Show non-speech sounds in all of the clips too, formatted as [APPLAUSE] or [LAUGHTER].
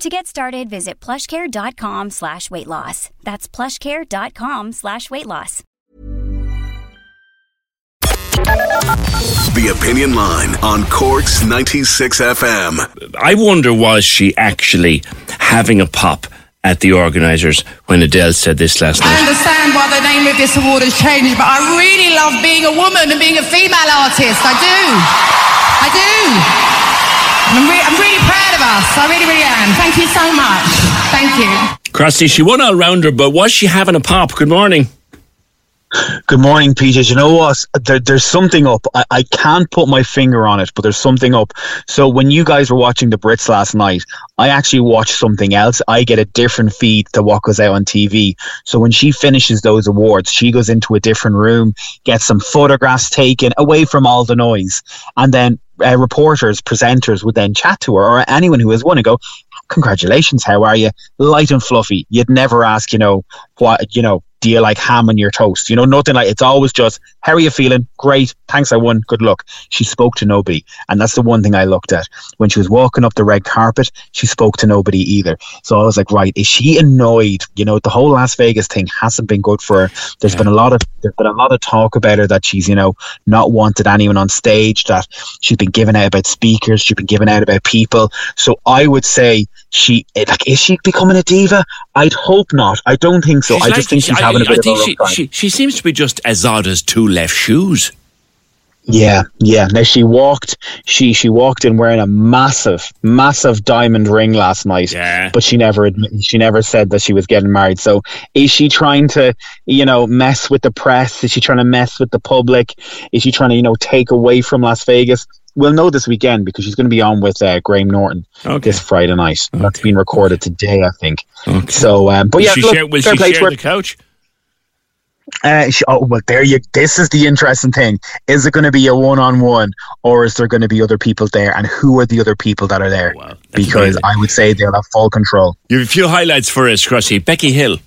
To get started, visit plushcare.com slash weight loss. That's plushcare.com slash weight loss. The Opinion Line on Cork's 96 FM. I wonder, was she actually having a pop at the organisers when Adele said this last night? I understand why the name of this award has changed, but I really love being a woman and being a female artist. I do. I do. And I'm, re- I'm really proud of us. I really, really am. Thank you so much. Thank you. Crossy, she won all rounder, but was she having a pop? Good morning. Good morning, Peter. You know what? There, there's something up. I, I can't put my finger on it, but there's something up. So when you guys were watching the Brits last night, I actually watched something else. I get a different feed to what goes out on TV. So when she finishes those awards, she goes into a different room, gets some photographs taken away from all the noise, and then uh, reporters, presenters would then chat to her or anyone who has won and go, "Congratulations, how are you? Light and fluffy." You'd never ask, you know, what you know. Do you like ham on your toast? You know, nothing like it's always just, how are you feeling? Great. Thanks, I won. Good luck. She spoke to nobody. And that's the one thing I looked at. When she was walking up the red carpet, she spoke to nobody either. So I was like, right, is she annoyed? You know, the whole Las Vegas thing hasn't been good for her. There's been a lot of there's been a lot of talk about her that she's, you know, not wanted anyone on stage, that she's been given out about speakers, she's been given out about people. So I would say she like is she becoming a diva? I'd hope not. I don't think so. She's I like- just think she's I- having a I bit think of a she, rough she, she seems to be just as odd as two left shoes. Yeah, yeah. Now she walked. She she walked in wearing a massive, massive diamond ring last night. Yeah. But she never she never said that she was getting married. So is she trying to, you know, mess with the press? Is she trying to mess with the public? Is she trying to, you know, take away from Las Vegas? We'll know this weekend because she's going to be on with uh, Graham Norton Okay. this Friday night. That's been recorded today, I think. Okay. So, um, but Will yeah, she look, share, will fair she share the couch? Uh, sh- oh well, there you. This is the interesting thing. Is it going to be a one-on-one, or is there going to be other people there? And who are the other people that are there? Wow, because amazing. I would say they'll have full control. You have a few highlights for us, Crossy. Becky Hill.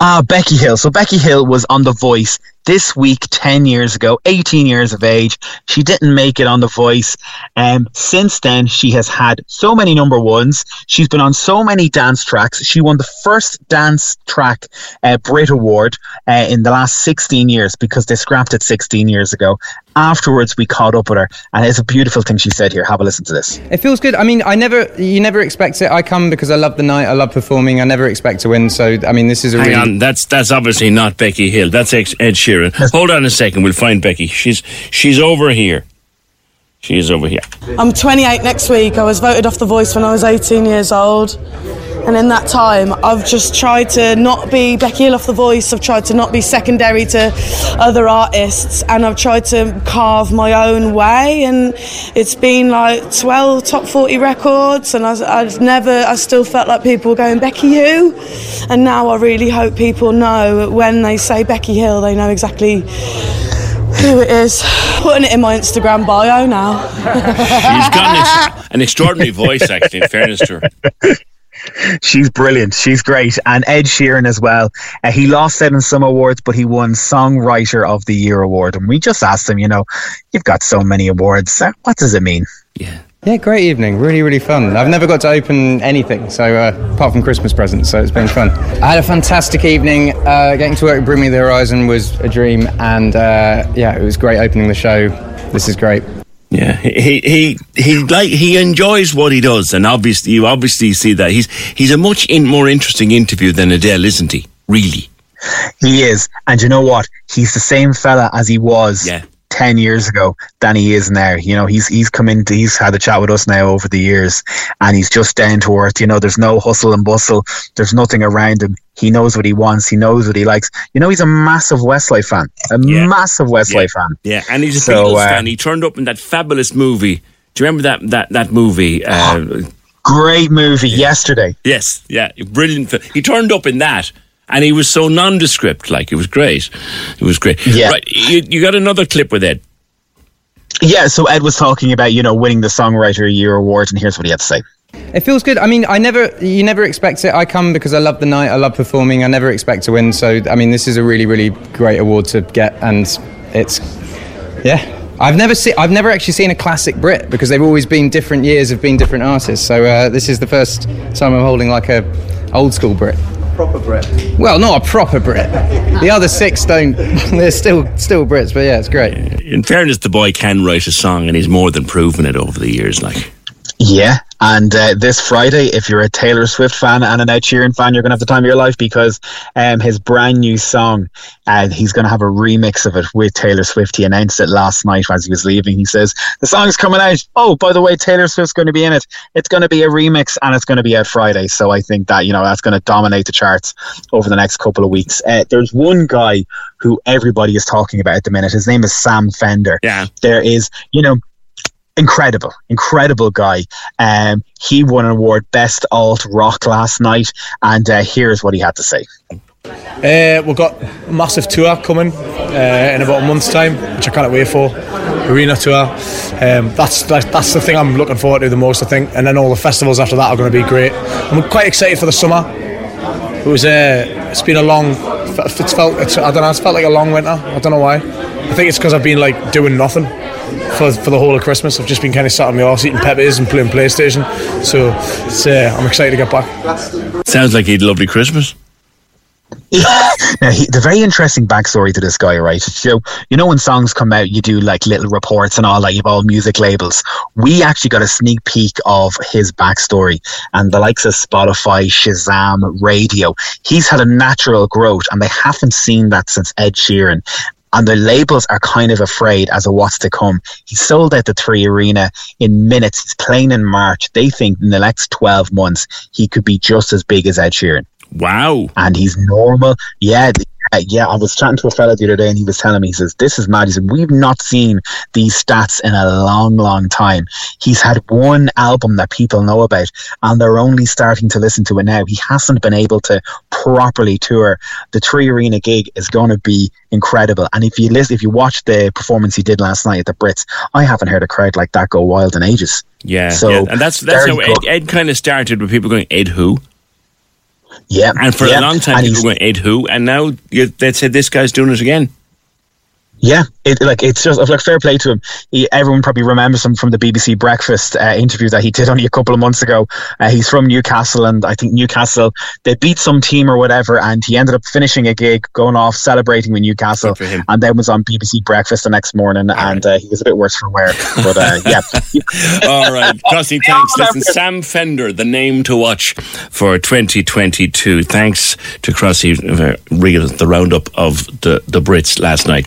Ah, Becky Hill. So Becky Hill was on The Voice this week, ten years ago, eighteen years of age. She didn't make it on The Voice. Um, since then, she has had so many number ones. She's been on so many dance tracks. She won the first dance track uh, Brit Award uh, in the last sixteen years because they scrapped it sixteen years ago. Afterwards, we caught up with her, and it's a beautiful thing she said here. Have a listen to this. It feels good. I mean, I never, you never expect it. I come because I love the night. I love performing. I never expect to win. So, I mean, this is a Hang really. on, that's that's obviously not Becky Hill. That's Ed Sheeran. Hold on a second, we'll find Becky. She's she's over here. She is over here. I'm 28 next week. I was voted off The Voice when I was 18 years old. And in that time, I've just tried to not be Becky Hill off The Voice. I've tried to not be secondary to other artists. And I've tried to carve my own way. And it's been like 12 top 40 records. And I, I've never, I still felt like people were going, Becky who? And now I really hope people know when they say Becky Hill, they know exactly who it is. Putting it in my Instagram bio now. [LAUGHS] She's got an, ex- an extraordinary voice, actually. In fairness to her. [LAUGHS] She's brilliant. She's great. And Ed Sheeran as well. Uh, he lost out in some awards, but he won Songwriter of the Year award. And we just asked him, you know, you've got so many awards. Uh, what does it mean? Yeah. Yeah, great evening. Really, really fun. I've never got to open anything, so uh, apart from Christmas presents, so it's been fun. I had a fantastic evening. Uh, getting to work at Bring Me the Horizon was a dream, and uh, yeah, it was great opening the show. This is great. Yeah, he he he like he enjoys what he does, and obviously you obviously see that he's he's a much in, more interesting interview than Adele, isn't he? Really? He is. And you know what? He's the same fella as he was Yeah. 10 years ago than he is now. You know, he's he's come into, he's had a chat with us now over the years and he's just down to earth. You know, there's no hustle and bustle. There's nothing around him. He knows what he wants. He knows what he likes. You know, he's a massive Westlife fan, a Yeah. massive Westlife fan. Yeah, and he's a So, Beatles uh, fan. He turned up in that fabulous movie. Do you remember that that that movie? Uh, [GASPS] Great movie yesterday. yes, yeah, brilliant. He turned up in that, and he was so nondescript. Like it was great. It was great. Yeah. Right, you, you got another clip with Ed. Yeah, so Ed was talking about, you know, winning the Songwriter Year award, and here's what he had to say. It feels good. I mean, I never, you never expect it. I come because I love the night. I love performing. I never expect to win. So, I mean, this is a really, really great award to get, and it's, yeah. I've never seen, I've never actually seen a classic Brit because they've always been different years of being different artists. So uh, this is the first time I'm holding like a old school Brit. Proper Brit. Well, not a proper Brit. The other six don't. [LAUGHS] They're still still Brits, but yeah, it's great. In fairness, the boy can write a song, and he's more than proven it over the years. Like, Yeah, and uh, this Friday, if you're a Taylor Swift fan and an Ed Sheeran fan, you're going to have the time of your life because um, his brand new song, uh, he's going to have a remix of it with Taylor Swift. He announced it last night as he was leaving. He says, The song's coming out. Oh, by the way, Taylor Swift's going to be in it. It's going to be a remix and it's going to be out Friday. So I think that, you know, that's going to dominate the charts over the next couple of weeks. Uh, there's one guy who everybody is talking about at the minute. His name is Sam Fender. yeah, There is, you know, incredible, incredible guy. Um, he won an award Best Alt Rock last night, and uh, here's what he had to say. Uh, we've got a massive tour coming uh, in about a month's time, which I can't wait for. Arena tour. Um, that's that's the thing I'm looking forward to the most, I think. And then all the festivals after that are going to be great. I'm quite excited for the summer. It was uh, it's been a long. It's felt it's, I don't know. It's felt like a long winter. I don't know why. I think it's because I've been like doing nothing for, for the whole of Christmas. I've just been kind of sat on my arse eating peppers and playing PlayStation. So it's, uh, I'm excited to get back. sounds like he'd lovely Christmas. [LAUGHS] Now, he, the very interesting backstory to this guy, right? So, you know, when songs come out, you do like little reports and all that. You have all music labels. We actually got a sneak peek of his backstory and the likes of Spotify, Shazam, radio. He's had a natural growth, and they haven't seen that since Ed Sheeran. And the labels are kind of afraid as of what's to come. He sold out the 3Arena in minutes. He's playing in March. They think in the next 12 months, he could be just as big as Ed Sheeran Wow. and he's normal. Yeah, uh, yeah. I was chatting to a fella the other day, and he was telling me, he says, "This is mad." He said, "We've not seen these stats in a long, long time." He's had one album that people know about, and they're only starting to listen to it now. He hasn't been able to properly tour. The 3Arena gig is going to be incredible, and if you listen, if you watch the performance he did last night at the Brits, I haven't heard a crowd like that go wild in ages. Yeah, So, yeah. and that's that's how Ed. Ed kind of started with people going Ed who, Yeah, and for yeah. a long time And people going Ed who, and now you, they said this guy's doing it again. Yeah, it like it's just like fair play to him. He, everyone probably remembers him from the BBC Breakfast uh, interview that he did [LAUGHS] only a couple of months ago. Uh, he's from Newcastle, and I think Newcastle they beat some team or whatever, and he ended up finishing a gig, going off celebrating with Newcastle, and then was on BBC Breakfast the next morning, and uh, he was a bit worse for wear. But uh, [LAUGHS] yeah, All right, Crossy, [LAUGHS] thanks. Listen, Sam Fender, the name to watch for 2022. Thanks to Crossy for reading the roundup of the, the Brits last night.